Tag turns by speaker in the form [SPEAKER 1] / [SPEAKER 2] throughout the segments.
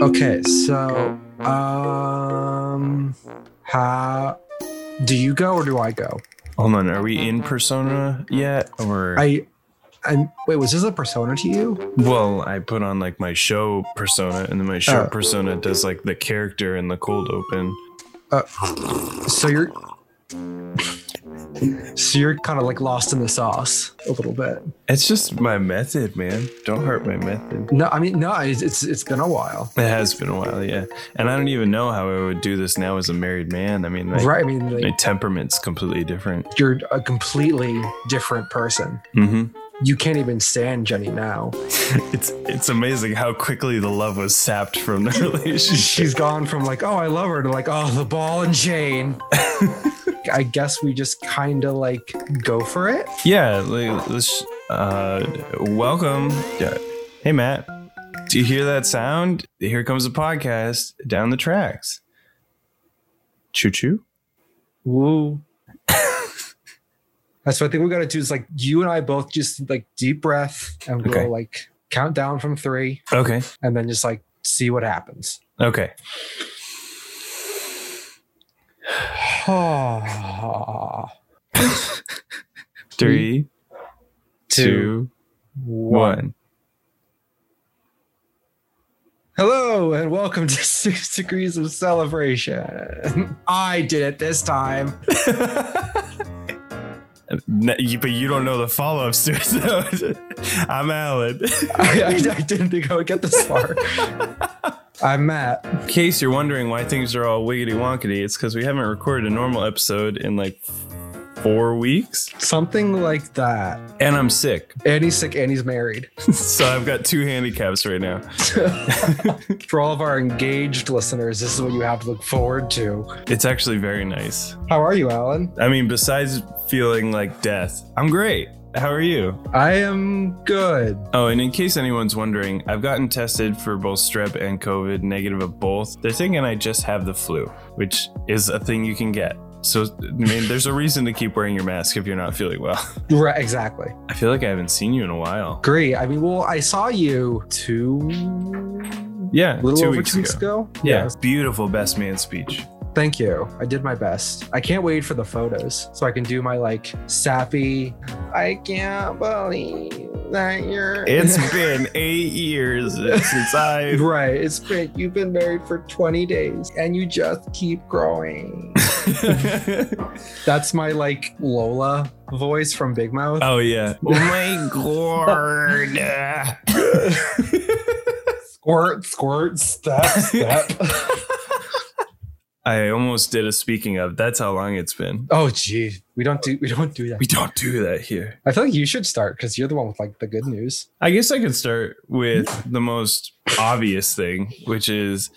[SPEAKER 1] Okay, so um how do you go or do I go?
[SPEAKER 2] Hold on, are we in persona yet? Or
[SPEAKER 1] I I wait, was this a persona to you?
[SPEAKER 2] well, I put on like my show persona, and then my show
[SPEAKER 1] Oh.
[SPEAKER 2] persona does like the character in the cold open.
[SPEAKER 1] Uh, So you're So you're kind of like lost in the sauce a little bit.
[SPEAKER 2] It's just my method, man. Don't hurt my method.
[SPEAKER 1] No, I mean no, it's it's, it's been a while.
[SPEAKER 2] It has been a while, yeah. And I don't even know how I would do this now as a married man. I mean, my,
[SPEAKER 1] right? I mean
[SPEAKER 2] my temperament's completely different.
[SPEAKER 1] you're a completely different person.
[SPEAKER 2] hmm
[SPEAKER 1] You can't even stand Jenny now.
[SPEAKER 2] It's it's amazing how quickly the love was sapped from the relationship.
[SPEAKER 1] She's gone from like, oh, I love her to like, oh, the ball and chain. I guess we just kind of like go for it.
[SPEAKER 2] Yeah, like, let's uh welcome. Yeah. Hey Matt. Do you hear that sound? Here comes a podcast down the tracks. Choo choo.
[SPEAKER 1] Woo. That's what I think we got to do is like you and I both just like deep breath and we'll
[SPEAKER 2] Okay.
[SPEAKER 1] like count down from three
[SPEAKER 2] Okay.
[SPEAKER 1] and then just like see what happens.
[SPEAKER 2] Okay. Three, two, one.
[SPEAKER 1] Hello and welcome to Six Degrees of Celebration. I did it this time.
[SPEAKER 2] You- But you don't know the follow up to it. so- I'm Alan.
[SPEAKER 1] I, I, I didn't think I would get this far. I'm Matt.
[SPEAKER 2] In case you're wondering why things are all wiggity wonkety, it's because we haven't recorded a normal episode in like four weeks.
[SPEAKER 1] Something like that.
[SPEAKER 2] And I'm sick.
[SPEAKER 1] And he's sick, and he's married.
[SPEAKER 2] So I've got two handicaps right now.
[SPEAKER 1] For all of our engaged listeners, this is what you have to look forward to.
[SPEAKER 2] It's actually very nice.
[SPEAKER 1] How are you, Alan?
[SPEAKER 2] I mean, besides feeling like death, I'm great. How are you?
[SPEAKER 1] I am good.
[SPEAKER 2] Oh, and in case anyone's wondering, I've gotten tested for both strep and COVID, negative of both. They're thinking I just have the flu, which is a thing you can get. So, I mean, there's a reason to keep wearing your mask if you're not feeling well.
[SPEAKER 1] Right, exactly.
[SPEAKER 2] I feel like I haven't seen you in a while.
[SPEAKER 1] Great. I mean, well, I saw you two
[SPEAKER 2] Yeah,
[SPEAKER 1] little
[SPEAKER 2] two
[SPEAKER 1] over
[SPEAKER 2] weeks
[SPEAKER 1] two weeks
[SPEAKER 2] ago.
[SPEAKER 1] ago.
[SPEAKER 2] Yeah, beautiful best man speech.
[SPEAKER 1] Thank you. I did my best. I can't wait for the photos so I can do my like sappy. I can't believe that you're.
[SPEAKER 2] It's been eight years since I.
[SPEAKER 1] right. It's been you've been married for 20 days and you just keep growing. That's my like Lola voice from Big Mouth.
[SPEAKER 2] oh yeah. Oh my god.
[SPEAKER 1] Squirt, squirt, step, step.
[SPEAKER 2] I almost did a speaking of. That's how long it's been.
[SPEAKER 1] oh gee, we don't do we don't do that.
[SPEAKER 2] We don't do that here.
[SPEAKER 1] I feel like you should start because you're the one with like the good news.
[SPEAKER 2] I guess I could start with the most obvious thing, which is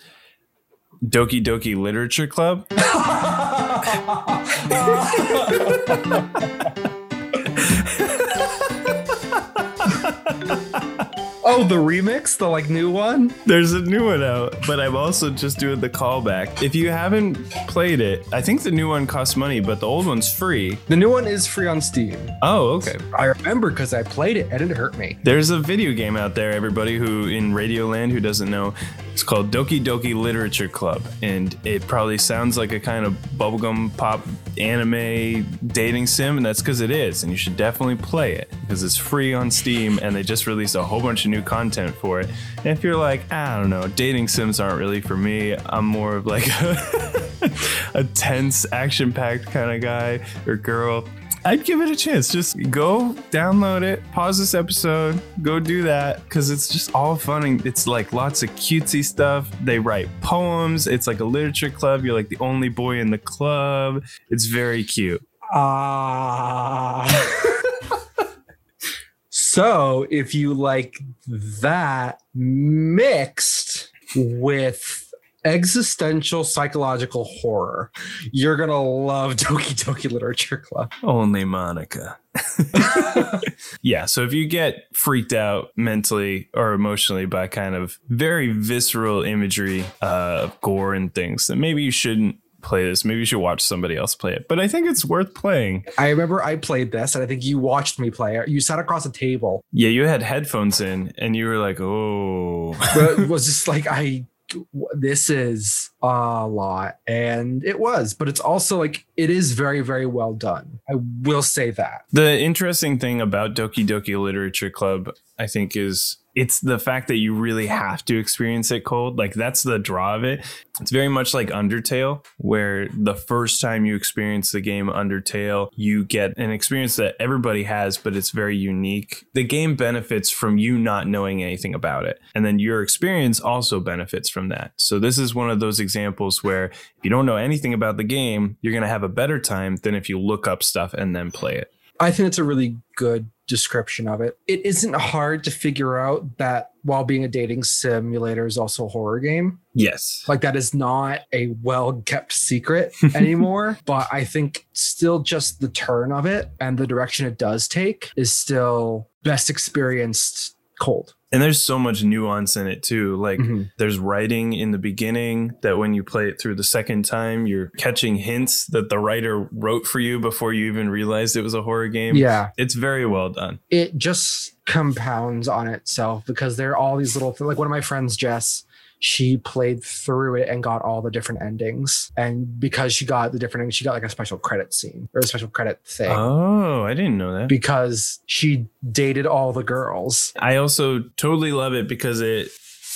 [SPEAKER 2] Doki Doki Literature Club.
[SPEAKER 1] Oh, the remix, the like new one.
[SPEAKER 2] There's a new one out, but I'm also just doing the callback. If you haven't played it, I think the new one costs money, but the old one's free.
[SPEAKER 1] The new one is free on Steam.
[SPEAKER 2] Oh, okay.
[SPEAKER 1] I remember because I played it and it hurt me.
[SPEAKER 2] There's a video game out there, everybody who in Radioland who doesn't know. It's called Doki Doki Literature Club, and it probably sounds like a kind of bubblegum pop anime dating sim, and that's because it is. And you should definitely play it because it's free on Steam, and they just released a whole bunch of new content for it. And if you're like, I don't know, dating sims aren't really for me, I'm more of like a, a tense, action packed kind of guy or girl. I'd give it a chance. Just go download it, pause this episode, go do that because it's just all fun and it's like lots of cutesy stuff. They write poems. It's like a literature club. You're like the only boy in the club. It's very cute.
[SPEAKER 1] Ah. so if you like that mixed with existential psychological horror, you're gonna love Doki Doki Literature Club.
[SPEAKER 2] Only Monika. yeah, so if you get freaked out mentally or emotionally by kind of very visceral imagery uh, of gore and things, then maybe you shouldn't play this. Maybe you should watch somebody else play it. But I think it's worth playing.
[SPEAKER 1] I remember I played this and I think you watched me play it. You sat across a table,
[SPEAKER 2] Yeah, you had headphones in and you were like, oh.
[SPEAKER 1] but it was just like I. this is a lot. And it was, but it's also like, it is very, very well done. I will say that.
[SPEAKER 2] The interesting thing about Doki Doki Literature Club, I think, is it's the fact that you really have to experience it cold. Like that's the draw of it. It's very much like Undertale, where the first time you experience the game Undertale, you get an experience that everybody has, but it's very unique. The game benefits from you not knowing anything about it. And then your experience also benefits from that. So this is one of those examples where if you don't know anything about the game, you're going to have a better time than if you look up stuff and then play it.
[SPEAKER 1] I think it's a really good description of it. It isn't hard to figure out that while being a dating simulator is also a horror game.
[SPEAKER 2] Yes.
[SPEAKER 1] Like that is not a well kept secret anymore. but I think still just the turn of it and the direction it does take is still best experienced cold.
[SPEAKER 2] And there's so much nuance in it too. Like
[SPEAKER 1] Mhm.
[SPEAKER 2] there's writing in the beginning that when you play it through the second time, you're catching hints that the writer wrote for you before you even realized it was a horror game.
[SPEAKER 1] Yeah.
[SPEAKER 2] It's very well done.
[SPEAKER 1] It just compounds on itself because there are all these little things. Like one of my friends, Jess, she played through it and got all the different endings. And because she got the different endings, she got like a special credit scene or a special credit thing.
[SPEAKER 2] Oh, I didn't know that.
[SPEAKER 1] because she dated all the girls.
[SPEAKER 2] I also totally love it because it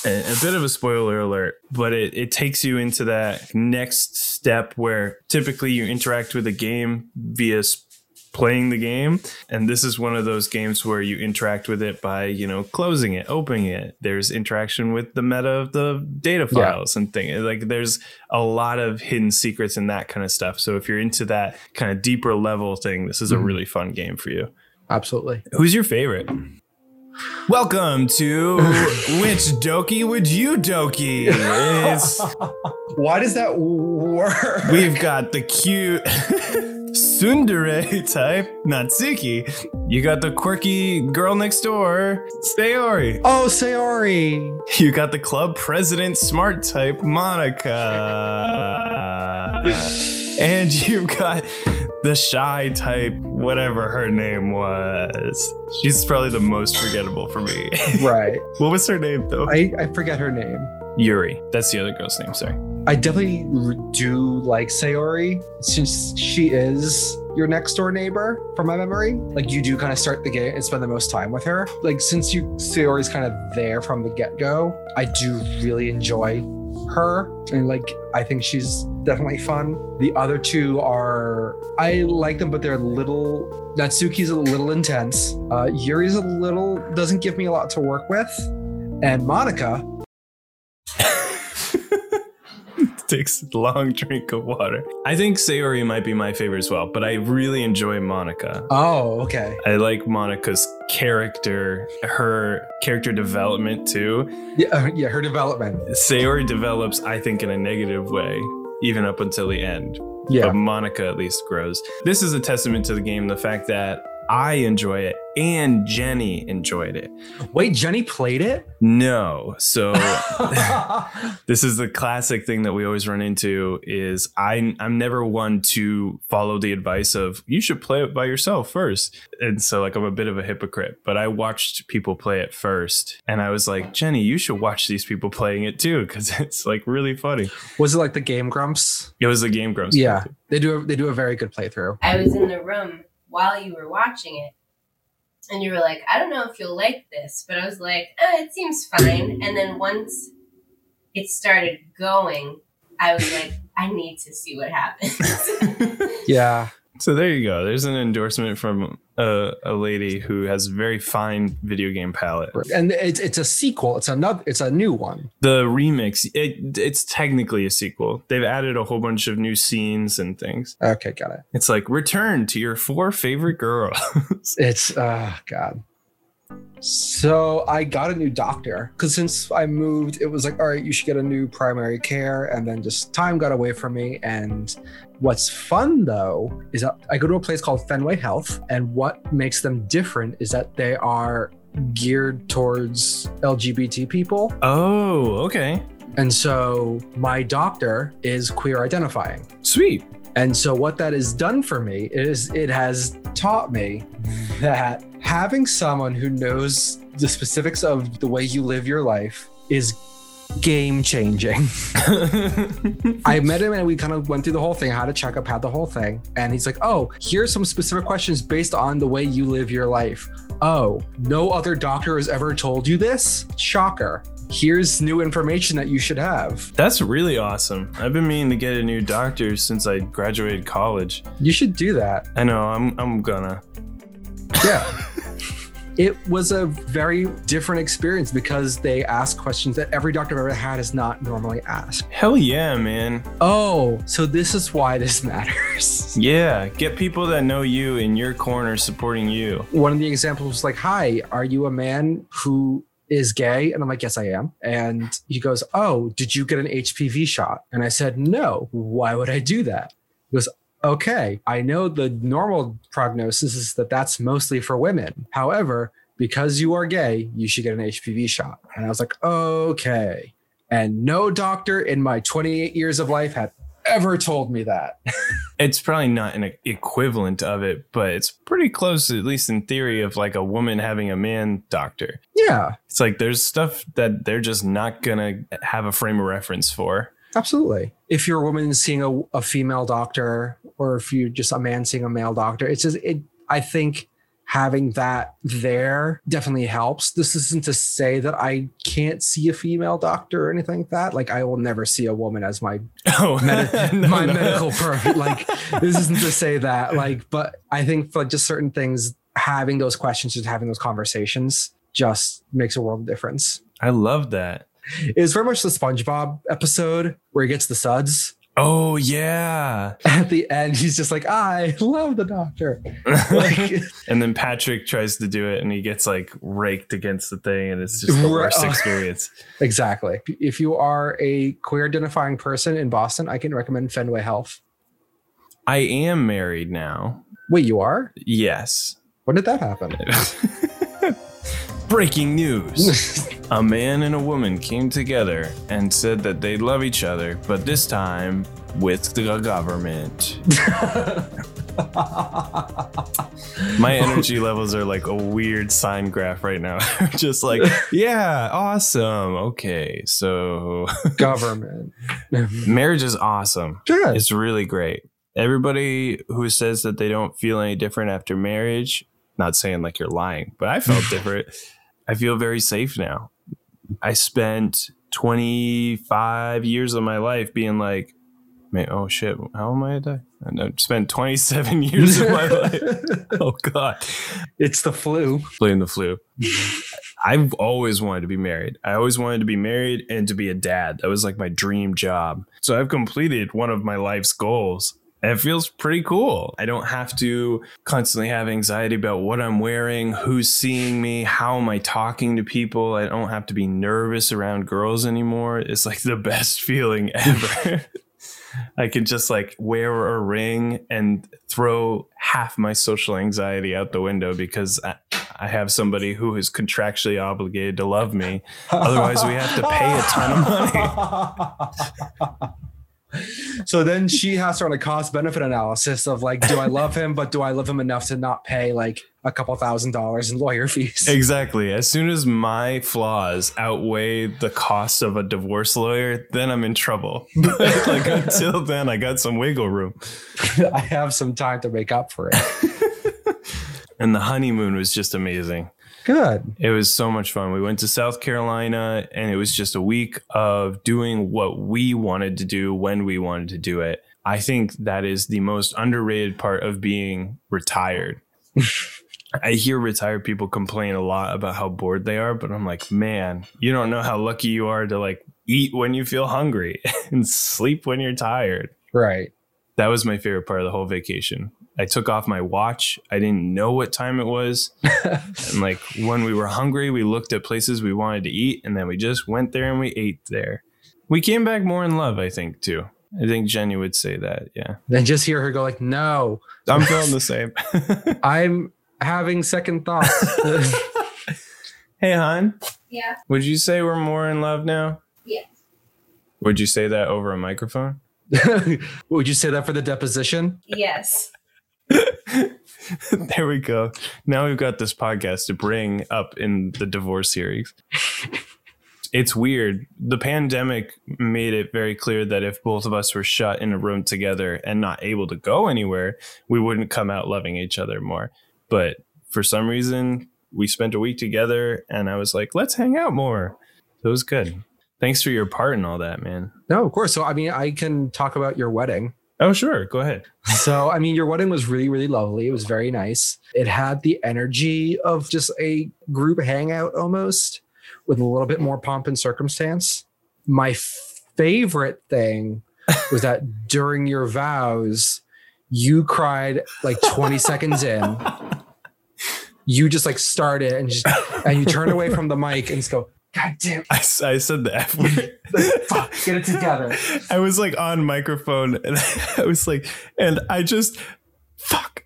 [SPEAKER 2] a, bit of a spoiler alert, but it, it takes you into that next step where typically you interact with a game via s- playing the game and this is one of those games where you interact with it by you know closing it opening it there's interaction with the meta of the data
[SPEAKER 1] Yeah.
[SPEAKER 2] files and things like there's a lot of hidden secrets and that kind of stuff so if you're into that kind of deeper level thing this is a
[SPEAKER 1] Mhm.
[SPEAKER 2] really fun game for you
[SPEAKER 1] Absolutely.
[SPEAKER 2] Who's your favorite? Welcome to Which Doki Would You Doki? It's,
[SPEAKER 1] Why does that work?
[SPEAKER 2] we've got the cute Tsundere type, Natsuki. You got the quirky girl next door, Sayori.
[SPEAKER 1] oh, Sayori.
[SPEAKER 2] You got the club president smart type, Monika. and you've got the shy type, whatever her name was. She's probably the most forgettable for me.
[SPEAKER 1] Right.
[SPEAKER 2] what was her name though?
[SPEAKER 1] I, I forget her name.
[SPEAKER 2] Yuri. That's the other girl's name, sorry.
[SPEAKER 1] I definitely do like Sayori since she is your next door neighbor from my memory. Like you do kind of start the game and spend the most time with her. Like since you Sayori's kind of there from the get go, I do really enjoy her and like I think she's definitely fun. The other two are I like them, but they're little. Natsuki's a little intense. Uh, Yuri's a little doesn't give me a lot to work with, and Monika
[SPEAKER 2] Takes a long drink of water. I think Sayori might be my favorite as well, but I really enjoy Monika.
[SPEAKER 1] Oh, okay.
[SPEAKER 2] I like Monika's character, her character development too.
[SPEAKER 1] Yeah, uh, yeah, her development.
[SPEAKER 2] Sayori develops, I think, in a negative way, even up until the end.
[SPEAKER 1] Yeah.
[SPEAKER 2] But Monika at least grows. This is a testament to the game, the fact that I enjoy it and Jenny enjoyed it.
[SPEAKER 1] Wait, Jenny played it?
[SPEAKER 2] No. So this is the classic thing that we always run into is I I'm never one to follow the advice of you should play it by yourself first. And so like I'm a bit of a hypocrite, but I watched people play it first and I was like, "Jenny, you should watch these people playing it too cuz it's like really funny."
[SPEAKER 1] Was it like the Game Grumps?
[SPEAKER 2] It was the Game Grumps.
[SPEAKER 1] Yeah, they do. A, they do a very good playthrough.
[SPEAKER 3] I was in the room while you were watching it, and you were like, I don't know if you'll like this, but I was like, eh, it seems fine. And then once it started going, I was like, I need to see what happens.
[SPEAKER 1] Yeah,
[SPEAKER 2] So there you go. There's an endorsement from a, a lady who has a very fine video game palette.
[SPEAKER 1] and it's it's a sequel. It's another. It's a new one.
[SPEAKER 2] The remix, it, it's technically a sequel. They've added a whole bunch of new scenes and things.
[SPEAKER 1] Okay, got it.
[SPEAKER 2] It's like return to your four favorite girls.
[SPEAKER 1] It's uh God. So I got a new doctor because since I moved, it was like, all right, you should get a new primary care, and then just time got away from me. And what's fun though is that I go to a place called Fenway Health, and what makes them different is that they are geared towards LGBT people.
[SPEAKER 2] oh, okay.
[SPEAKER 1] And so my doctor is queer identifying.
[SPEAKER 2] Sweet.
[SPEAKER 1] And so what that has done for me is it has taught me that having someone who knows the specifics of the way you live your life is game changing. I met him and we kind of went through the whole thing, had a checkup, had the whole thing. And he's like, oh, here's some specific questions based on the way you live your life. Oh, no other doctor has ever told you this? Shocker. Here's new information that you should have.
[SPEAKER 2] That's really awesome. I've been meaning to get a new doctor since I graduated college.
[SPEAKER 1] You should do that.
[SPEAKER 2] I know, I'm I'm gonna.
[SPEAKER 1] Yeah. it was a very different experience because they asked questions that every doctor I've ever had is not normally asked.
[SPEAKER 2] Hell yeah, man.
[SPEAKER 1] Oh, so this is why this matters.
[SPEAKER 2] Yeah, get people that know you in your corner supporting you.
[SPEAKER 1] One of the examples was like, Hi, are you a man who is gay? And I'm like, Yes, I am. And he goes, Oh, did you get an HPV shot? And I said, No. Why would I do that? He goes, Okay, I know the normal prognosis is that that's mostly for women. However, because you are gay, you should get an HPV shot. And I was like, Okay. And no doctor in my 28 years of life had ever told me that.
[SPEAKER 2] It's probably not an equivalent of it, but it's pretty close, at least in theory, of like a woman having a man doctor.
[SPEAKER 1] yeah,
[SPEAKER 2] It's like there's stuff that they're just not gonna have a frame of reference for.
[SPEAKER 1] absolutely. If you're a woman seeing a, a female doctor, or if you're just a man seeing a male doctor, it's just, it, I think having that there definitely helps. This isn't to say that I can't see a female doctor or anything like that. Like, I will never see a woman as my
[SPEAKER 2] Oh,
[SPEAKER 1] medi-
[SPEAKER 2] no,
[SPEAKER 1] my
[SPEAKER 2] no.
[SPEAKER 1] medical pro. Like this isn't to say that. Like, but I think for just certain things, having those questions, just having those conversations, just makes a world of difference.
[SPEAKER 2] I love that.
[SPEAKER 1] It's very much the SpongeBob episode where he gets the suds.
[SPEAKER 2] Oh yeah.
[SPEAKER 1] At the end, he's just like, "I love the doctor." Like,
[SPEAKER 2] and then Patrick tries to do it and he gets like raked against the thing and it's just the worst
[SPEAKER 1] Oh.
[SPEAKER 2] experience.
[SPEAKER 1] exactly. If you are a queer identifying person in Boston, I can recommend Fenway Health.
[SPEAKER 2] I am married now.
[SPEAKER 1] Wait, you are?
[SPEAKER 2] Yes.
[SPEAKER 1] When did that happen?
[SPEAKER 2] Breaking news. a man and a woman came together and said that they love each other, but this time with the government. My energy levels are like a weird sine graph right now. Just like, yeah, awesome. Okay, so
[SPEAKER 1] Government.
[SPEAKER 2] marriage is awesome. It's really great. Everybody who says that they don't feel any different after marriage, not saying like you're lying, but I felt different. I feel very safe now. I spent 25 years of my life being like, man, oh shit, how am I a die? And I spent 27 years of my life. Oh god,
[SPEAKER 1] It's the flu.
[SPEAKER 2] playing the flu. I've always wanted to be married. I always wanted to be married and to be a dad. That was like my dream job. So I've completed one of my life's goals. It feels pretty cool. I don't have to constantly have anxiety about what I'm wearing, who's seeing me, how am I talking to people. I don't have to be nervous around girls anymore. It's like the best feeling ever. I can just like wear a ring and throw half my social anxiety out the window because I, I have somebody who is contractually obligated to love me. Otherwise, we have to pay a ton of money.
[SPEAKER 1] So then she has to run a cost benefit analysis of like, do I love him, but do I love him enough to not pay like a couple thousand dollars in lawyer fees?
[SPEAKER 2] Exactly. As soon as my flaws outweigh the cost of a divorce lawyer, then I'm in trouble. But like until then, I got some wiggle room.
[SPEAKER 1] I have some time to make up for it.
[SPEAKER 2] And the honeymoon was just amazing.
[SPEAKER 1] Good.
[SPEAKER 2] It was so much fun. We went to South Carolina and it was just a week of doing what we wanted to do when we wanted to do it. I think that is the most underrated part of being retired. I hear retired people complain a lot about how bored they are, but I'm like, man, you don't know how lucky you are to like eat when you feel hungry and sleep when you're tired.
[SPEAKER 1] Right.
[SPEAKER 2] That was my favorite part of the whole vacation. I took off my watch. I didn't know what time it was. and like when we were hungry, we looked at places we wanted to eat and then we just went there and we ate there. We came back more in love, I think, too. I think Jenny would say that. Yeah.
[SPEAKER 1] Then just hear her go like, no,
[SPEAKER 2] I'm feeling the same.
[SPEAKER 1] I'm having second thoughts.
[SPEAKER 2] hey, hon,
[SPEAKER 3] Yeah.
[SPEAKER 2] would you say we're more in love now?
[SPEAKER 3] Yes.
[SPEAKER 2] Would you say that over a microphone?
[SPEAKER 1] Would you say that for the deposition?
[SPEAKER 3] Yes.
[SPEAKER 2] there we go. Now we've got this podcast to bring up in the divorce series. it's weird. The pandemic made it very clear that if both of us were shut in a room together and not able to go anywhere, we wouldn't come out loving each other more. But for some reason, we spent a week together and I was like, let's hang out more. So it was good. Thanks for your part in all that, man.
[SPEAKER 1] No, of course. So, I mean, I can talk about your wedding.
[SPEAKER 2] Oh, sure. Go ahead.
[SPEAKER 1] so, I mean, your wedding was really, really lovely. It was very nice. It had the energy of just a group hangout almost with a little bit more pomp and circumstance. My favorite thing was that during your vows, you cried like 20 seconds in. You just like started and just and you turn away from the mic and just go, God damn.
[SPEAKER 2] I, I said the F word.
[SPEAKER 1] Fuck, get it together.
[SPEAKER 2] I was like on microphone and I was like, and I just, fuck.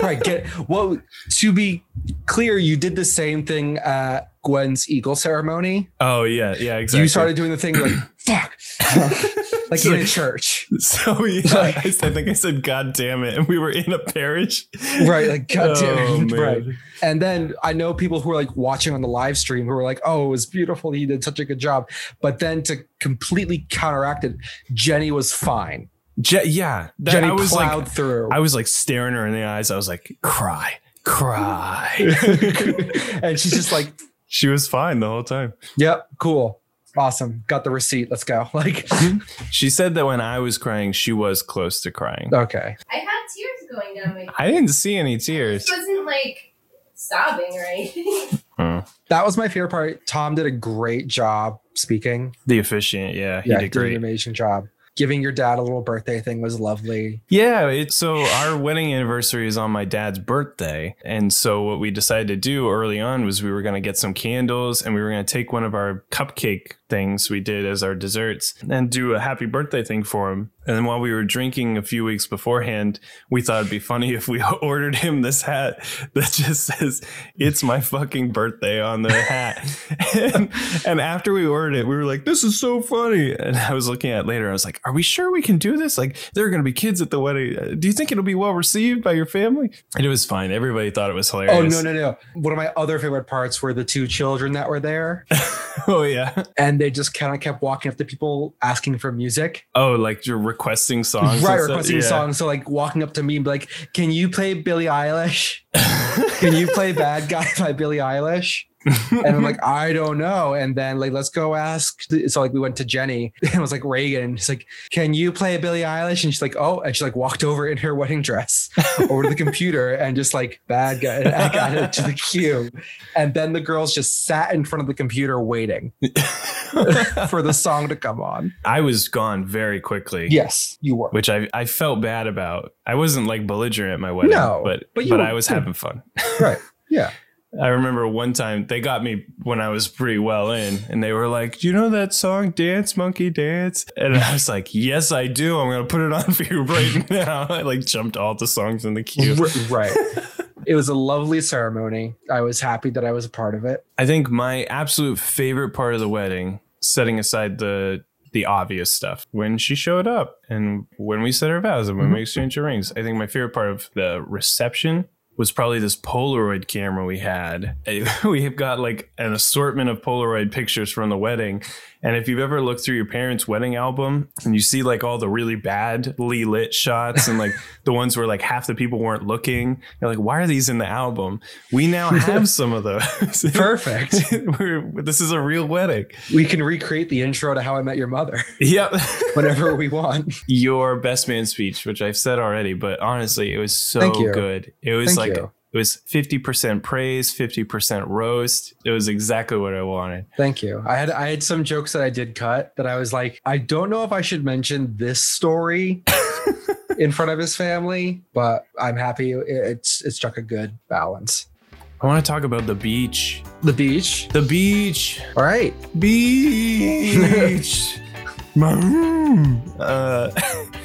[SPEAKER 1] right. Get well, to be clear, you did the same thing at Gwen's Eagle ceremony.
[SPEAKER 2] Oh, yeah. Yeah, exactly.
[SPEAKER 1] You started doing the thing like, fuck. like in a church.
[SPEAKER 2] So, yeah, I, I think I said, God damn it. And we were in a parish.
[SPEAKER 1] Right. Like, God oh, damn
[SPEAKER 2] Oh,
[SPEAKER 1] it.
[SPEAKER 2] man.
[SPEAKER 1] Right. And then I know people who are like watching on the live stream who were like, oh, it was beautiful. He did such a good job. But then to completely counteract it, Jenny was fine.
[SPEAKER 2] Je- yeah. That,
[SPEAKER 1] Jenny
[SPEAKER 2] I was
[SPEAKER 1] plowed
[SPEAKER 2] like,
[SPEAKER 1] through.
[SPEAKER 2] I was like staring her in the eyes. I was like, cry, cry.
[SPEAKER 1] and she's just like,
[SPEAKER 2] she was fine the whole time.
[SPEAKER 1] yep, cool. Awesome. Got the receipt. Let's go. Like,
[SPEAKER 2] She said that when I was crying, she was close to crying.
[SPEAKER 1] okay.
[SPEAKER 3] I had tears going down my face.
[SPEAKER 2] I didn't see any tears.
[SPEAKER 3] It wasn't like sobbing or anything.
[SPEAKER 2] Hmm.
[SPEAKER 1] That was my favorite part. Tom did a great job speaking.
[SPEAKER 2] The officiant, yeah, he
[SPEAKER 1] yeah,
[SPEAKER 2] did
[SPEAKER 1] did an
[SPEAKER 2] great.
[SPEAKER 1] amazing job. Giving your dad a little birthday thing was lovely.
[SPEAKER 2] Yeah, it's so our wedding anniversary is on my dad's birthday. And so what we decided to do early on was we were going to get some candles and we were going to take one of our cupcake things we did as our desserts and do a happy birthday thing for him. And then while we were drinking a few weeks beforehand, we thought it'd be funny if we ordered him this hat that just says, It's my fucking birthday on the hat. and, and after we ordered it, we were like, This is so funny. And I was looking at it later, I was like, Are we sure we can do this? Like, there are going to be kids at the wedding. Uh, Do you think it'll be well received by your family? And it was fine. Everybody thought it was hilarious.
[SPEAKER 1] Oh, no, no, no. One of my other favorite parts were the two children that were there.
[SPEAKER 2] oh, yeah.
[SPEAKER 1] and they just kind of kept walking up to people asking for music.
[SPEAKER 2] Oh, like you're requesting songs.
[SPEAKER 1] right, requesting
[SPEAKER 2] Yeah.
[SPEAKER 1] songs. So like walking up to me and be like, Can you play Billie Eilish? Can you play Bad Guy by Billie Eilish? And I'm like, I don't know. And then like, let's go ask. So like we went to Jenny and was like Reagan. She's like, Can you play Billie Eilish? And she's like, Oh, and she like walked over in her wedding dress over to the computer and just like bad guy and I got it to the queue. And then the girls just sat in front of the computer waiting for the song to come on.
[SPEAKER 2] I was gone very quickly.
[SPEAKER 1] Yes, you were.
[SPEAKER 2] Which I, I felt bad about. I wasn't like belligerent at my wedding,
[SPEAKER 1] No,
[SPEAKER 2] but
[SPEAKER 1] but
[SPEAKER 2] but,
[SPEAKER 1] were-
[SPEAKER 2] I was having fun.
[SPEAKER 1] Right. Yeah.
[SPEAKER 2] I remember one time they got me when I was pretty well in, and they were like, "Do you know that song, Dance Monkey Dance?" And I was like, "Yes, I do. I'm gonna put it on for you right now." I like jumped all the songs in the queue.
[SPEAKER 1] Right. It was a lovely ceremony. I was happy that I was a part of it.
[SPEAKER 2] I think my absolute favorite part of the wedding, setting aside the the obvious stuff, when she showed up and when we said our vows and when we mm-hmm. exchanged our rings, I think my favorite part of the reception was probably this Polaroid camera we had. We have got like an assortment of Polaroid pictures from the wedding. And if you've ever looked through your parents' wedding album and you see like all the really badly lit shots and like the ones where like half the people weren't looking, you're like, why are these in the album? We now have some of those.
[SPEAKER 1] Perfect.
[SPEAKER 2] This is a real wedding.
[SPEAKER 1] we can recreate the intro to How I Met Your Mother
[SPEAKER 2] Yep.
[SPEAKER 1] whenever we want.
[SPEAKER 2] Your best man speech, which I've said already, but honestly, it was so good. It was
[SPEAKER 1] Thank
[SPEAKER 2] like
[SPEAKER 1] you.
[SPEAKER 2] It was 50% praise, 50% roast. It was exactly what I wanted.
[SPEAKER 1] Thank you. I had I had some jokes that I did cut that I was like, I don't know if I should mention this story in front of his family, but I'm happy it, it's it struck a good balance.
[SPEAKER 2] I want to talk about the beach.
[SPEAKER 1] The beach.
[SPEAKER 2] The beach.
[SPEAKER 1] All right.
[SPEAKER 2] Beach. My room. Uh,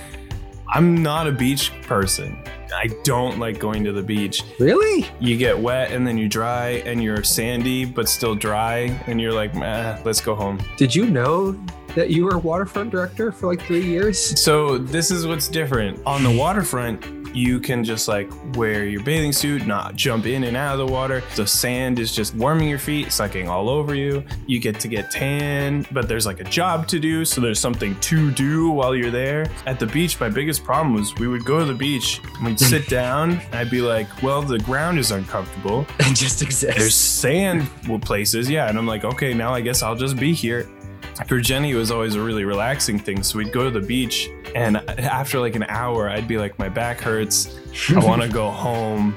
[SPEAKER 2] I'm not a beach person. I don't like going to the beach.
[SPEAKER 1] Really?
[SPEAKER 2] You get wet and then you dry and you're sandy but still dry and you're like, eh, let's go home.
[SPEAKER 1] Did you know that you were waterfront director for like three years?
[SPEAKER 2] So this is what's different. On the waterfront, you can just like wear your bathing suit, not jump in and out of the water. The sand is just warming your feet, sucking all over you. You get to get tan, but there's like a job to do, so there's something to do while you're there. At the beach, my biggest problem was we would go to the beach and we'd sit down. And I'd be like, well, the ground is uncomfortable.
[SPEAKER 1] It just exists.
[SPEAKER 2] There's sand places, yeah. And I'm like, okay, now I guess I'll just be here. For Jenny, it was always a really relaxing thing. So we'd go to the beach, and after like an hour, I'd be like, my back hurts. I want to go home.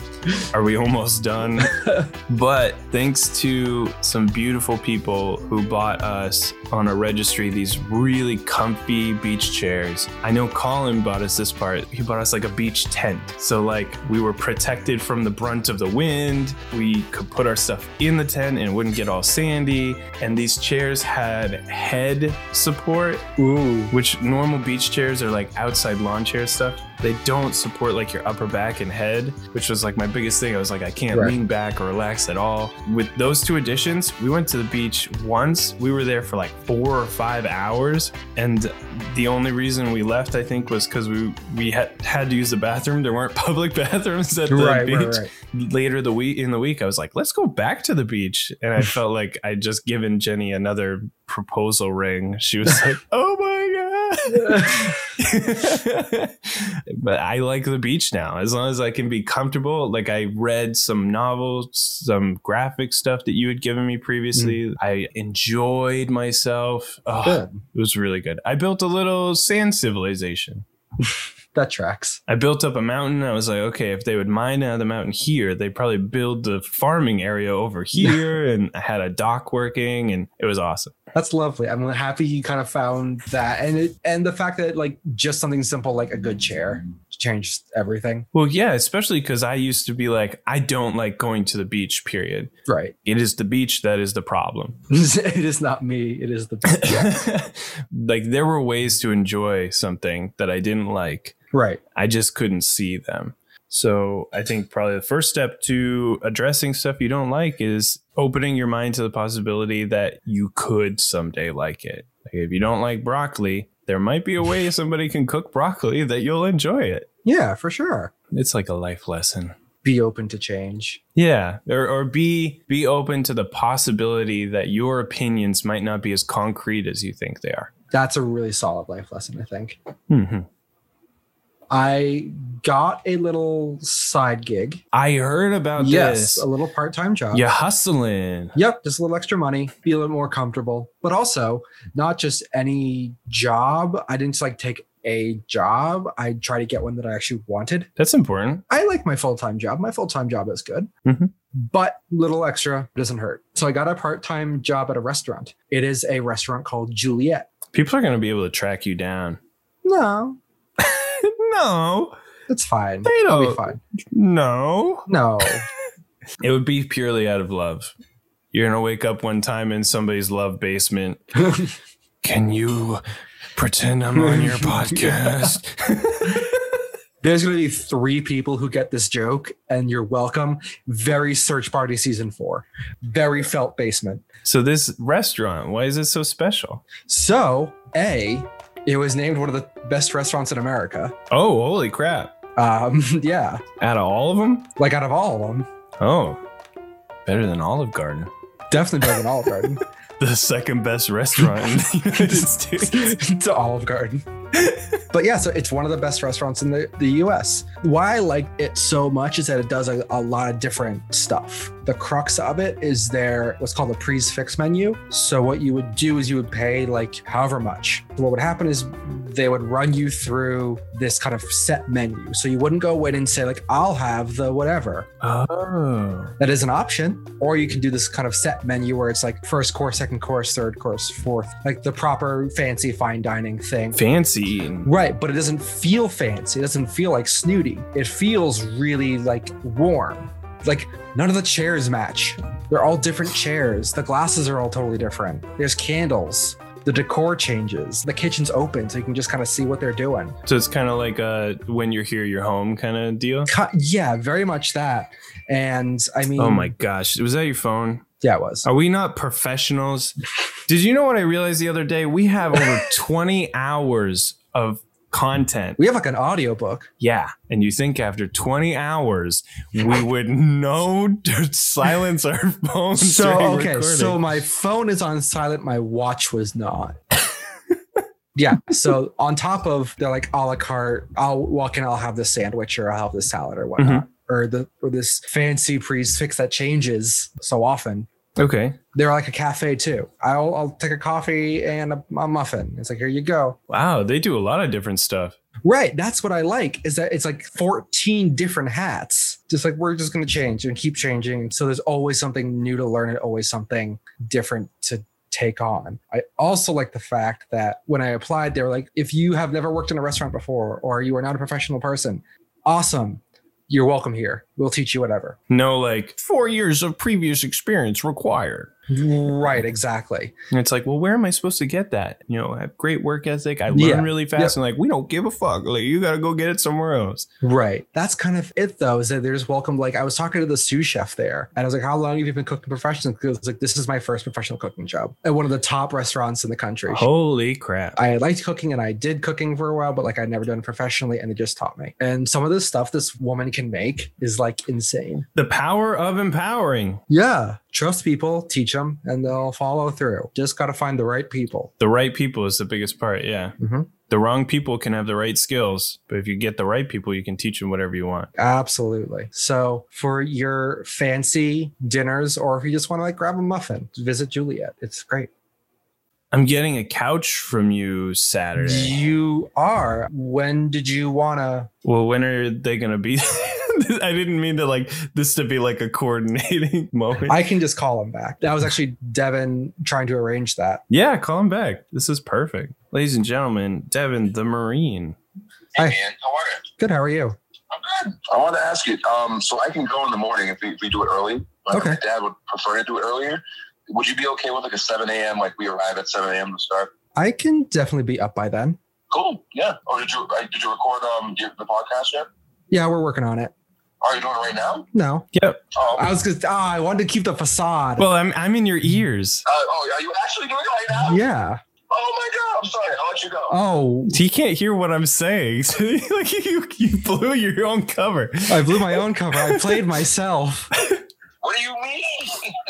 [SPEAKER 2] Are we almost done? but thanks to some beautiful people who bought us on a registry these really comfy beach chairs. I know Colin bought us this part. He bought us like a beach tent. So like we were protected from the brunt of the wind. We could put our stuff in the tent and it wouldn't get all sandy. And these chairs had head support,
[SPEAKER 1] Ooh.
[SPEAKER 2] which normal beach chairs are like outside lawn chair stuff. They don't support like your upper back and head, which was like my biggest thing. I was like, I can't
[SPEAKER 1] Right.
[SPEAKER 2] lean back or relax at all. With those two additions, we went to the beach once. We were there for like four or five hours, and the only reason we left, I think, was because we we had had to use the bathroom. There weren't public bathrooms at the
[SPEAKER 1] Right,
[SPEAKER 2] beach.
[SPEAKER 1] right.
[SPEAKER 2] Later the week in the week, I was like, let's go back to the beach, and I felt like I'd just given Jenny another proposal ring. She was like, oh my. but I like the beach now. As long as I can be comfortable. Like I read some novels, some graphic stuff that you had given me previously. Mm. I enjoyed myself. Oh,
[SPEAKER 1] Good.
[SPEAKER 2] it was really good. I built a little sand civilization.
[SPEAKER 1] That tracks.
[SPEAKER 2] I built up a mountain. I was like, okay, if they would mine out of the mountain here, they'd probably build the farming area over here. and I had a dock working, and it was awesome.
[SPEAKER 1] That's lovely. I'm happy you kind of found that, and it and the fact that like just something simple like a good chair changed everything.
[SPEAKER 2] Well, yeah, especially because I used to be like, I don't like going to the beach, period.
[SPEAKER 1] Right.
[SPEAKER 2] It is the beach that is the problem.
[SPEAKER 1] it is not me. It is the beach.
[SPEAKER 2] like, there were ways to enjoy something that I didn't like.
[SPEAKER 1] right.
[SPEAKER 2] I just couldn't see them. So I think probably the first step to addressing stuff you don't like is opening your mind to the possibility that you could someday like it. Like if you don't like broccoli, there might be a way somebody can cook broccoli that you'll enjoy it.
[SPEAKER 1] Yeah, for sure.
[SPEAKER 2] It's like a life lesson.
[SPEAKER 1] Be open to change.
[SPEAKER 2] Yeah, or, or be be open to the possibility that your opinions might not be as concrete as you think they are.
[SPEAKER 1] That's a really solid life lesson, I think.
[SPEAKER 2] hmm
[SPEAKER 1] I got a little side gig.
[SPEAKER 2] I heard about
[SPEAKER 1] yes,
[SPEAKER 2] this.
[SPEAKER 1] a little part-time job.
[SPEAKER 2] You're hustling.
[SPEAKER 1] Yep, just a little extra money, be a little more comfortable. But also, not just any job. I didn't just like take a job. I try to get one that I actually wanted.
[SPEAKER 2] That's important.
[SPEAKER 1] I like my full-time job. My full-time job is good.
[SPEAKER 2] Mhm.
[SPEAKER 1] But little extra doesn't hurt. So I got a part-time job at a restaurant. It is a restaurant called Juliet.
[SPEAKER 2] People are going to be able to track you down.
[SPEAKER 1] No,
[SPEAKER 2] no,
[SPEAKER 1] it's fine.
[SPEAKER 2] They
[SPEAKER 1] It'll be fine.
[SPEAKER 2] no.
[SPEAKER 1] No.
[SPEAKER 2] It would be purely out of love. You're going to wake up one time in somebody's love basement. Can you pretend I'm on your podcast?
[SPEAKER 1] There's going to be three people who get this joke, and you're welcome. Very Search Party season four. Very felt basement.
[SPEAKER 2] so, this restaurant, why is it so special?
[SPEAKER 1] So, A, it was named one of the best restaurants in America.
[SPEAKER 2] Oh, holy crap.
[SPEAKER 1] Um, yeah,
[SPEAKER 2] Out of all of them?
[SPEAKER 1] like out of all of them,
[SPEAKER 2] Oh, better than Olive Garden.
[SPEAKER 1] definitely better than Olive Garden.
[SPEAKER 2] The second best restaurant in the United States.
[SPEAKER 1] to Olive Garden. but yeah, so it's one of the best restaurants in the, the US. Why I like it so much is that it does a, a lot of different stuff. The crux of it is their what's called a prix fixe menu. So what you would do is you would pay like however much. What would happen is they would run you through this kind of set menu. So you wouldn't go in and say like I'll have the whatever.
[SPEAKER 2] Oh.
[SPEAKER 1] That is an option. Or you can do this kind of set menu where it's like first course, second course, third course, fourth, like the proper fancy fine dining thing.
[SPEAKER 2] Fancy.
[SPEAKER 1] Right, but it doesn't feel fancy. It doesn't feel like snooty. It feels really like warm. Like none of the chairs match. They're all different chairs. The glasses are all totally different. There's candles. The decor changes. The kitchen's open, so you can just kind of see what they're doing.
[SPEAKER 2] So it's kind of like a when you're here, you're home kind of deal.
[SPEAKER 1] Yeah, very much that. And I mean,
[SPEAKER 2] Oh my gosh. Was that your phone?
[SPEAKER 1] yeah, it was.
[SPEAKER 2] Are we not professionals? Did you know what I realized the other day? We have over 20 hours of content.
[SPEAKER 1] We have like an audiobook.
[SPEAKER 2] Yeah. And you think after 20 hours, we would know to silence our phones.
[SPEAKER 1] So okay,
[SPEAKER 2] recording.
[SPEAKER 1] so my phone is on silent, my watch was not. yeah. So on top of they're like a la carte, I'll walk in, I'll have the sandwich or I'll have the salad or mm-hmm. whatnot. Or the or this fancy prix fixe that changes so often.
[SPEAKER 2] Okay.
[SPEAKER 1] They're like a cafe too. I'll I'll take a coffee and a, a muffin. It's like here you go.
[SPEAKER 2] Wow. They do a lot of different stuff.
[SPEAKER 1] Right. That's what I like is that it's like 14 different hats. Just like we're just going to change and keep changing. So there's always something new to learn and always something different to take on. I also like the fact that when I applied, they were like, if you have never worked in a restaurant before or you are not a professional person, awesome. You're welcome here. We'll teach you whatever.
[SPEAKER 2] No, like four years of previous experience required.
[SPEAKER 1] Right. Exactly.
[SPEAKER 2] And it's like, well, where am I supposed to get that? You know, I have great work ethic. I learn
[SPEAKER 1] Yeah.
[SPEAKER 2] really fast. And like, we don't give a fuck. Like, you got to go get it somewhere else.
[SPEAKER 1] Right. That's kind of it though, is that they're just welcome. Like I was talking to the sous chef there and I was like, how long have you been cooking professionally? Because it's like, this is my first professional cooking job at one of the top restaurants in the country.
[SPEAKER 2] Holy crap.
[SPEAKER 1] I liked cooking and I did cooking for a while, but like I'd never done it professionally and it just taught me. And some of the stuff this woman can make is like insane.
[SPEAKER 2] The power of empowering.
[SPEAKER 1] Yeah. Trust people, teach them, and they'll follow through. Just got to find the right people.
[SPEAKER 2] The right people is the biggest part. Yeah.
[SPEAKER 1] Mhm.
[SPEAKER 2] The wrong people can have the right skills, but if you get the right people, you can teach them whatever you want.
[SPEAKER 1] Absolutely. So for your fancy dinners, or if you just want to like grab a muffin, visit Juliet. It's great.
[SPEAKER 2] I'm getting a couch from you Saturday.
[SPEAKER 1] You are. When did you want to?
[SPEAKER 2] Well, when are they going to be? I didn't mean to like this to be like a coordinating moment.
[SPEAKER 1] I can just call him back. That was actually Devin trying to arrange that.
[SPEAKER 2] yeah, call him back. This is perfect. Ladies and gentlemen, Devin the Marine.
[SPEAKER 1] Hi.
[SPEAKER 4] Man, how are you?
[SPEAKER 1] Good. How are you?
[SPEAKER 4] I'm good. I wanted to ask you, um, so I can go in the morning if we, if we do it early. But
[SPEAKER 1] Okay.
[SPEAKER 4] My dad would prefer to do it earlier. Would you be okay with like a 7 a.m. like we arrive at 7 a.m. to start?
[SPEAKER 1] I can definitely be up by then.
[SPEAKER 4] Cool. Yeah. Or did you uh, did you record um the podcast yet?
[SPEAKER 1] Yeah, we're working on it.
[SPEAKER 4] Are you doing it right now?
[SPEAKER 1] No,
[SPEAKER 2] Yep.
[SPEAKER 4] Oh,
[SPEAKER 1] I was just. Ah, I wanted to keep the facade.
[SPEAKER 2] Well, I'm I'm in your ears.
[SPEAKER 4] uh, oh, are you actually doing it right now?
[SPEAKER 1] yeah.
[SPEAKER 4] Oh my god! I'm sorry. I'll let you go.
[SPEAKER 1] Oh,
[SPEAKER 2] He can't hear what I'm saying. like you, you blew your own cover.
[SPEAKER 1] I blew my own cover. I played myself.
[SPEAKER 4] What do you mean?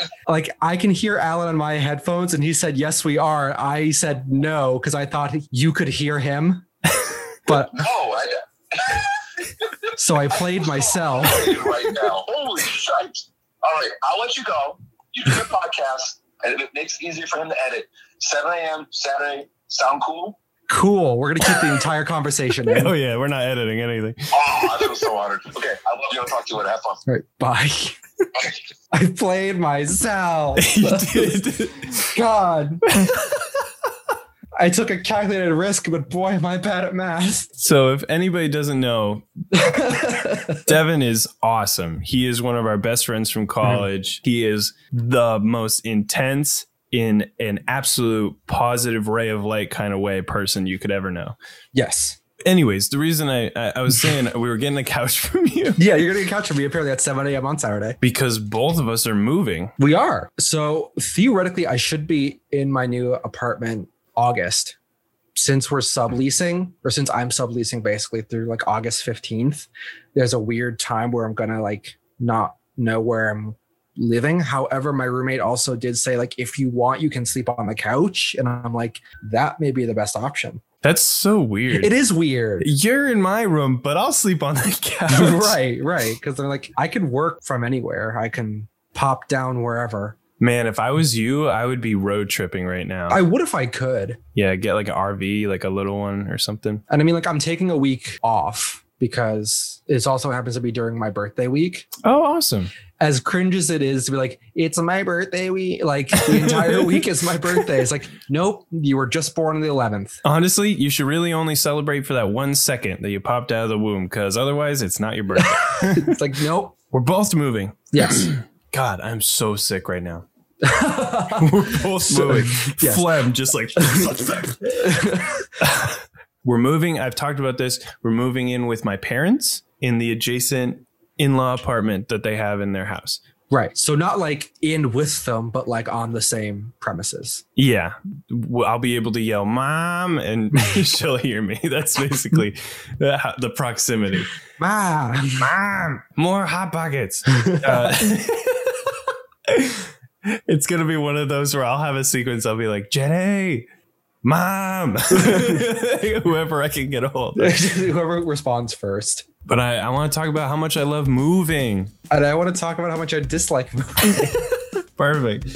[SPEAKER 1] Like I can hear Alan on my headphones, and he said, "Yes, we are." I said no because I thought you could hear him, but
[SPEAKER 4] no, I.
[SPEAKER 1] so I played myself.
[SPEAKER 4] right now. Holy shit! All right, I'll let you go. You do your podcast, and it makes it easier for him to edit. 7 a.m. Saturday. Sound cool?
[SPEAKER 1] Cool. We're gonna keep the entire conversation. In.
[SPEAKER 2] Oh yeah, we're not editing anything.
[SPEAKER 4] Oh, I feel so honored. Okay, I love you. I'll talk to you later. Have fun.
[SPEAKER 1] All right. Bye. I played myself.
[SPEAKER 2] you did.
[SPEAKER 1] God. I took a calculated risk, but boy, am I bad at math.
[SPEAKER 2] So if anybody doesn't know, Devin is awesome. He is one of our best friends from college. Mm-hmm. He is the most intense in an absolute positive ray of light kind of way person you could ever know.
[SPEAKER 1] yes.
[SPEAKER 2] Anyways, the reason I I, I was saying we were getting a couch from you
[SPEAKER 1] Yeah, you're gonna from me apparently at 7 a.m. on Saturday.
[SPEAKER 2] because both of us are moving.
[SPEAKER 1] We are. So theoretically, I should be in my new apartment August. Since we're subleasing, or since I'm subleasing basically through like August 15th, there's a weird time where I'm gonna like not know where I'm living. However, my roommate also did say, like, if you want, you can sleep on the couch. And I'm like, that may be the best option.
[SPEAKER 2] That's so weird.
[SPEAKER 1] It is weird.
[SPEAKER 2] You're in my room, but I'll sleep on the couch.
[SPEAKER 1] right, right. Because they're like, I can work from anywhere. I can pop down wherever.
[SPEAKER 2] Man, if I was you, I would be road tripping right now.
[SPEAKER 1] I would if I could.
[SPEAKER 2] yeah, get like an RV, like a little one or something.
[SPEAKER 1] And I mean, like, I'm taking a week off because it also happens to be during my birthday week.
[SPEAKER 2] Oh, awesome.
[SPEAKER 1] As cringe as it is to be like, it's my birthday week, like the entire week is my birthday. It's like, nope, you were just born on the 11th.
[SPEAKER 2] Honestly, you should really only celebrate for that one second that you popped out of the womb because otherwise it's not your birthday.
[SPEAKER 1] it's like, nope.
[SPEAKER 2] We're both moving.
[SPEAKER 1] Yes.
[SPEAKER 2] God, I'm so sick right now. We're both
[SPEAKER 1] So-
[SPEAKER 2] moving.
[SPEAKER 1] yes.
[SPEAKER 2] Phlegm, just like. We're moving. I've talked about this. We're moving in with my parents in the adjacent in law apartment that they have in their house.
[SPEAKER 1] Right. So not like in with them, but like on the same premises.
[SPEAKER 2] Yeah, I'll be able to yell "mom" and she'll hear me. That's basically the, the proximity.
[SPEAKER 1] Mom,
[SPEAKER 2] Mom, more hot pockets. Uh, it's gonna be one of those where I'll have a sequence. I'll be like, Jenny, mom, whoever I can get a hold. of.
[SPEAKER 1] Whoever responds first.
[SPEAKER 2] But I, I want to talk about how much I love moving.
[SPEAKER 1] And I want to talk about how much I dislike moving.
[SPEAKER 2] Perfect.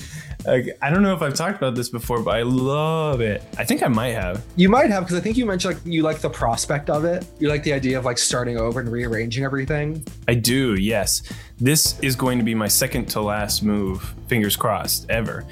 [SPEAKER 2] Like, I don't know if I've talked about this before, but I love it. I think I might have.
[SPEAKER 1] you might have, because I think you mentioned like you like the prospect of it. You like the idea of like starting over and rearranging everything.
[SPEAKER 2] I do, yes. This is going to be my second to last move, fingers crossed, ever.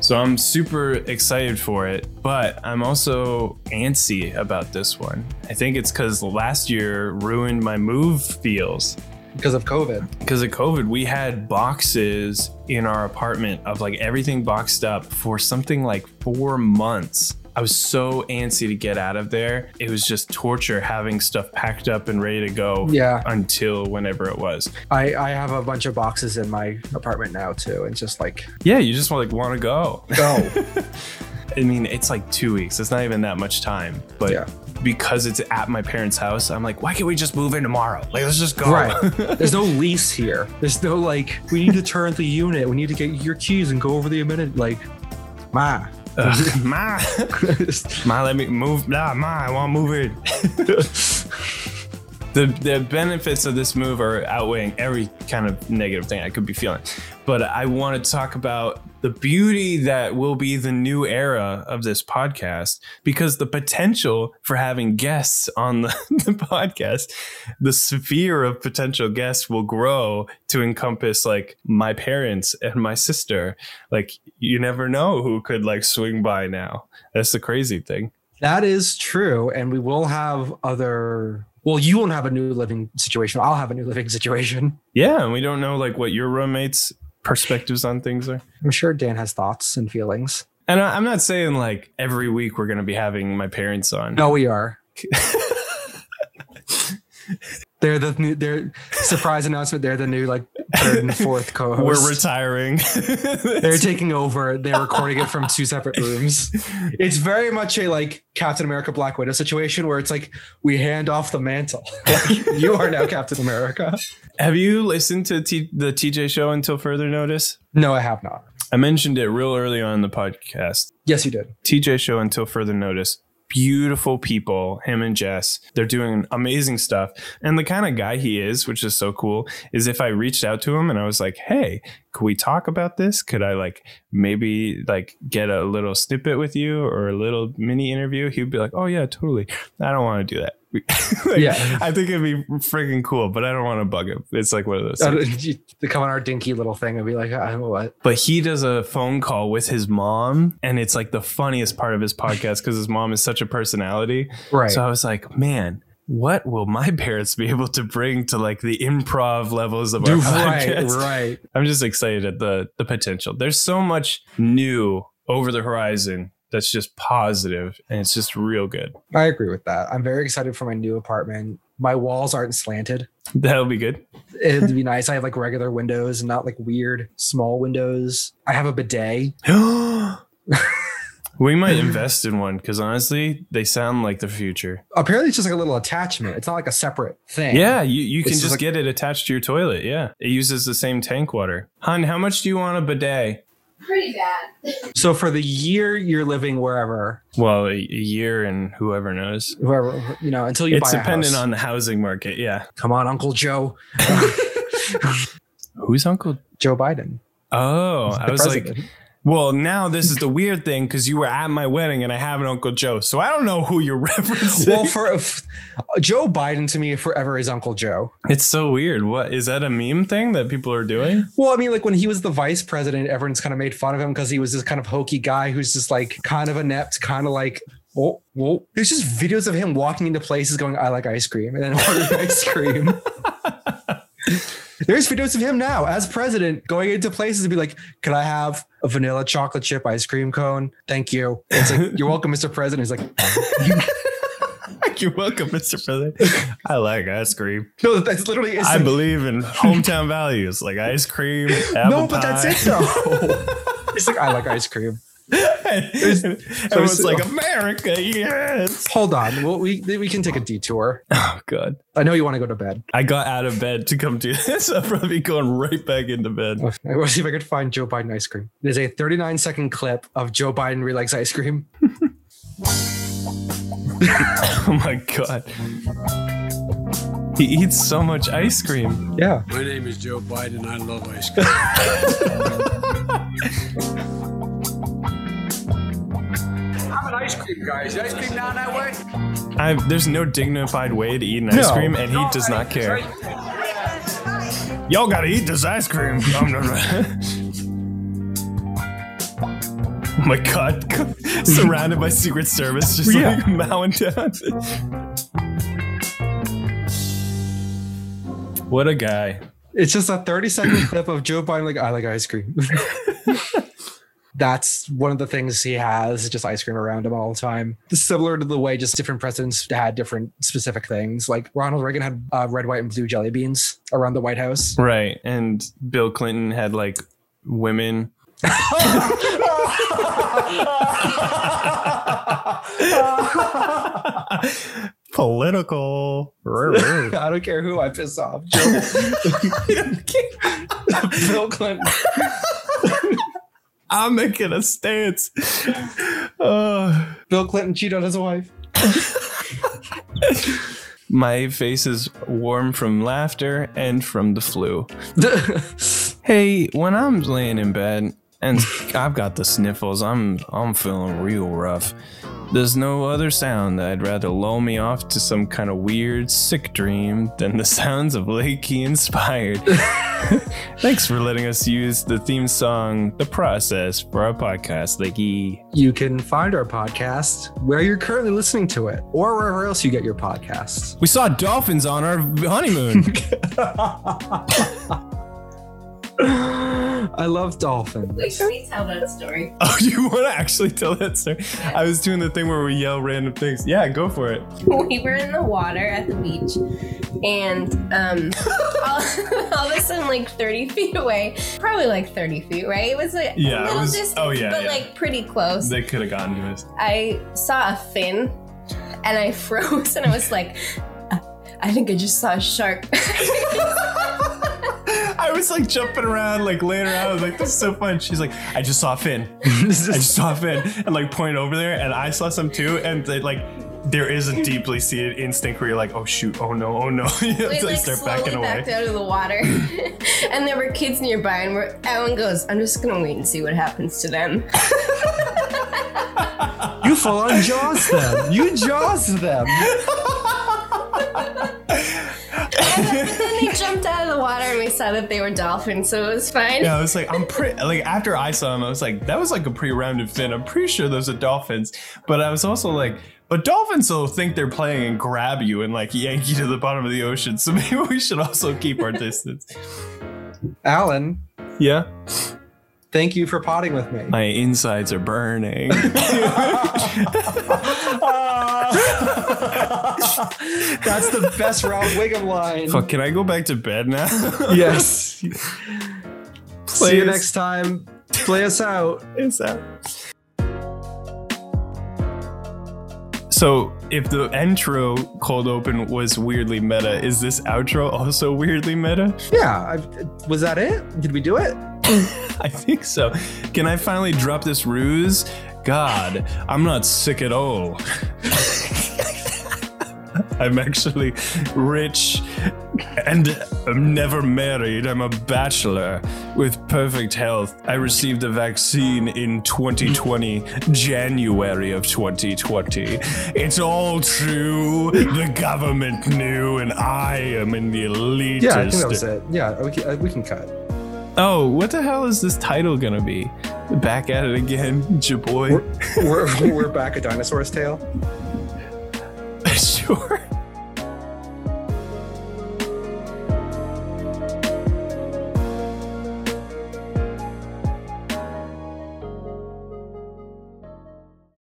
[SPEAKER 2] So I'm super excited for it, but I'm also antsy about this one. I think it's because last year ruined my move feels.
[SPEAKER 1] Because of COVID.
[SPEAKER 2] Because of COVID, we had boxes in our apartment of like everything boxed up for something like four months. I was so antsy to get out of there. It was just torture having stuff packed up and ready to go
[SPEAKER 1] Yeah.
[SPEAKER 2] until whenever it was.
[SPEAKER 1] I, I have a bunch of boxes in my apartment now too. And just like,
[SPEAKER 2] Yeah, you just want like want to go.
[SPEAKER 1] go.
[SPEAKER 2] I mean, it's like two weeks. It's not even that much time, but
[SPEAKER 1] Yeah.
[SPEAKER 2] Because it's at my parents' house, I'm like, why can't we just move in tomorrow? Like, let's just go.
[SPEAKER 1] Right. There's no lease here. There's no like, we need to turn the unit. We need to get your keys and go over the amendment. Like, ma.
[SPEAKER 2] Ugh, ma, ma, let me move. Nah, ma, I want to move in. the the benefits of this move are outweighing every kind of negative thing I could be feeling. But I want to talk about the beauty that will be the new era of this podcast because the potential for having guests on the, the podcast, the sphere of potential guests will grow to encompass like my parents and my sister. Like you never know who could like swing by now. That's the crazy thing.
[SPEAKER 1] That is true. And we will have other, well, you won't have a new living situation. I'll have a new living situation.
[SPEAKER 2] Yeah, and we don't know like what your roommates' perspectives on things are.
[SPEAKER 1] I'm sure Dan has thoughts and feelings.
[SPEAKER 2] And I- I'm not saying like every week we're gonna be having my parents on.
[SPEAKER 1] No, we are. they're the new, they're surprise announcement. They're the new like third and fourth co-host.
[SPEAKER 2] We're retiring.
[SPEAKER 1] They're taking over. They're recording it from two separate rooms. It's very much a like Captain America Black Widow situation where it's like we hand off the mantle. Like, you are now Captain America.
[SPEAKER 2] Have you listened to T- the TJ show until further notice?
[SPEAKER 1] No, I have not.
[SPEAKER 2] I mentioned it real early on in the podcast.
[SPEAKER 1] Yes, you did.
[SPEAKER 2] TJ show until further notice. Beautiful people, him and Jess. They're doing amazing stuff. And the kind of guy he is, which is so cool, is if I reached out to him and I was like, hey, could we talk about this? Could I like maybe like get a little snippet with you or a little mini interview? He'd be like, oh yeah, totally. I don't want to do that. Like,
[SPEAKER 1] Yeah.
[SPEAKER 2] I think it'd be freaking cool, but I don't want to bug him. It's like one of those.
[SPEAKER 1] Oh,
[SPEAKER 2] things.
[SPEAKER 1] to come on our dinky little thing and be like, I don't know what.
[SPEAKER 2] But he does a phone call with his mom, and it's like the funniest part of his podcast because his mom is such a personality.
[SPEAKER 1] Right.
[SPEAKER 2] So I was like, man, what will my parents be able to bring to like the improv levels of our
[SPEAKER 1] right,
[SPEAKER 2] podcast?
[SPEAKER 1] right.
[SPEAKER 2] I'm just excited at the the potential. There's so much new over the horizon that's just positive and it's just real good.
[SPEAKER 1] I agree with that. I'm very excited for my new apartment. My walls aren't slanted.
[SPEAKER 2] That'll be good.
[SPEAKER 1] It'd be nice. I have like regular windows and not like weird small windows. I have a bidet.
[SPEAKER 2] we might invest in one because honestly, they sound like the future.
[SPEAKER 1] Apparently, it's just like a little attachment. It's not like a separate thing.
[SPEAKER 2] Yeah, you, you can
[SPEAKER 1] It's
[SPEAKER 2] just
[SPEAKER 1] like-
[SPEAKER 2] get it attached to your toilet. Yeah. It uses the same tank water. Hun, how much do you want a bidet?
[SPEAKER 3] Pretty bad.
[SPEAKER 1] So for the year you're living wherever,
[SPEAKER 2] Well, a, a year and whoever knows.
[SPEAKER 1] whoever you know, until you
[SPEAKER 2] It's
[SPEAKER 1] buy a
[SPEAKER 2] dependent
[SPEAKER 1] house.
[SPEAKER 2] on the housing market. Yeah.
[SPEAKER 1] Come on, Uncle Joe.
[SPEAKER 2] Who's Uncle?
[SPEAKER 1] Joe Biden.
[SPEAKER 2] Oh, I was like,
[SPEAKER 1] president.
[SPEAKER 2] Well, now this is the weird thing because you were at my wedding and I have an Uncle Joe. So I don't know who you're referencing.
[SPEAKER 1] well, for uh, if, Joe Biden to me forever is Uncle Joe.
[SPEAKER 2] it's so weird. What is that a meme thing that people are doing?
[SPEAKER 1] Well, I mean, like when he was the vice president, everyone's kind of made fun of him because he was this kind of hokey guy who's just like kind of inept, kind of like. Oh, whoa. There's just videos of him walking into places going, I like ice cream, and then ordering ice cream. There's videos of him now as president going into places and be like, "Can I have a vanilla chocolate chip ice cream cone? Thank you. It's like, You're welcome, Mr. President. He's like,
[SPEAKER 2] You're welcome, Mr. President. I like ice cream.
[SPEAKER 1] No, that's literally.
[SPEAKER 2] I
[SPEAKER 1] like-
[SPEAKER 2] believe in hometown values like ice cream. Apple
[SPEAKER 1] no, but that's it though. it's like I like ice cream.
[SPEAKER 2] Everyone's like America, yes.
[SPEAKER 1] Hold on, well, we we can take a detour.
[SPEAKER 2] Oh god,
[SPEAKER 1] I know you want to go to bed.
[SPEAKER 2] I got out of bed to come do this. I'll probably be going right back into bed.
[SPEAKER 1] I will see if I could find Joe Biden ice cream. There's a 39 second clip of Joe Biden really likes ice cream.
[SPEAKER 2] Oh my god, he eats so much ice cream.
[SPEAKER 1] Yeah.
[SPEAKER 5] My name is Joe Biden. I love ice cream. Ice cream guy. Is ice cream down that way?
[SPEAKER 2] I, there's no dignified way to eat an ice
[SPEAKER 1] No.
[SPEAKER 2] cream, and he does not care. Y'all gotta eat this ice cream. Nom, nom. oh my god, surrounded by Secret Service, just
[SPEAKER 1] Yeah.
[SPEAKER 2] like mowing down. what a guy.
[SPEAKER 1] It's just a 30 second clip of Joe Biden like I like ice cream. That's one of the things he has, just ice cream around him all the time. Similar to the way just different presidents had different specific things. Like Ronald Reagan had uh, red, white, and blue jelly beans around the White House.
[SPEAKER 2] Right, and Bill Clinton had like women. Political.
[SPEAKER 1] I don't care who I piss off. Bill Clinton.
[SPEAKER 2] I'm making a stance. Uh,
[SPEAKER 1] Bill Clinton cheated on his wife.
[SPEAKER 2] my face is warm from laughter and from the flu. Hey, when I'm laying in bed and I've got the sniffles, I'm I'm feeling real rough. There's no other sound that I'd rather lull me off to some kind of weird, sick dream than the sounds of Lakey inspired. Thanks for letting us use the theme song, The Process, for our podcast, Lakey.
[SPEAKER 1] you can find our podcast where you're currently listening to it or wherever else you get your podcasts.
[SPEAKER 2] We saw dolphins on our honeymoon.
[SPEAKER 1] I love dolphins.
[SPEAKER 3] Wait, can we tell that story?
[SPEAKER 2] oh, you want to actually tell that story? I was doing the thing where we yell random things. Yeah, go for it.
[SPEAKER 3] we were in the water at the beach and um all, all of a sudden like 30 feet away probably like 30 feet right it was like
[SPEAKER 2] Yeah,
[SPEAKER 3] a
[SPEAKER 2] it
[SPEAKER 3] little
[SPEAKER 2] was-
[SPEAKER 3] distance
[SPEAKER 2] oh, yeah,
[SPEAKER 3] but
[SPEAKER 2] yeah.
[SPEAKER 3] like pretty close
[SPEAKER 2] They could have gotten to us.
[SPEAKER 3] i saw a fin and i froze and i was like "I- i think i just saw a shark
[SPEAKER 2] I was like jumping around, like laying around. I was like, this is so fun. She's like, I just saw Finn. fin. I just saw a fin. And like point over there, and I saw some too. And they, like, there is a deeply seated instinct where you're like, oh shoot, oh no, oh no. you have
[SPEAKER 3] we
[SPEAKER 2] to
[SPEAKER 3] like
[SPEAKER 2] start
[SPEAKER 3] slowly
[SPEAKER 2] backing
[SPEAKER 3] backed out of the water and there were kids nearby and we're, everyone goes i'm just gonna wait and see what happens to them
[SPEAKER 1] You full on jaws them. You jaws them.
[SPEAKER 3] And then they jumped out of the water and we saw that they were dolphins so it was fine
[SPEAKER 2] Yeah, I was like, I'm pretty. Like after I saw him, I was like, that was like a pre-rounded fin. I'm pretty sure those are dolphins. But I was also like, but dolphins will think they're playing and grab you and like yank you to the bottom of the ocean. So maybe we should also keep our distance.
[SPEAKER 1] Alan,
[SPEAKER 2] Yeah,
[SPEAKER 1] thank you for potting with me.
[SPEAKER 2] my insides are burning.
[SPEAKER 1] That's the best Ralph Wiggum line.
[SPEAKER 2] Fuck, can I go back to bed now?
[SPEAKER 1] Yes. See
[SPEAKER 2] Play
[SPEAKER 1] you
[SPEAKER 2] us-
[SPEAKER 1] next time. Play us out.
[SPEAKER 2] Is that? So, if the intro cold open was weirdly meta, is this outro also weirdly meta?
[SPEAKER 1] Yeah. I, was that it? Did we do it?
[SPEAKER 2] I think so. Can I finally drop this ruse? God, I'm not sick at all. I'm actually rich and I'm never married. I'm a bachelor with perfect health. I received the vaccine in 2020, January of 2020. It's all true. The government knew, and I am in the elitist.
[SPEAKER 1] Yeah, I think that was it. Yeah, we can, uh, we can cut.
[SPEAKER 2] Oh, what the hell is this title gonna be? Back at it again, Jaboy.
[SPEAKER 1] We're, we're, we're back at Dinosaur's Tale.
[SPEAKER 2] sure.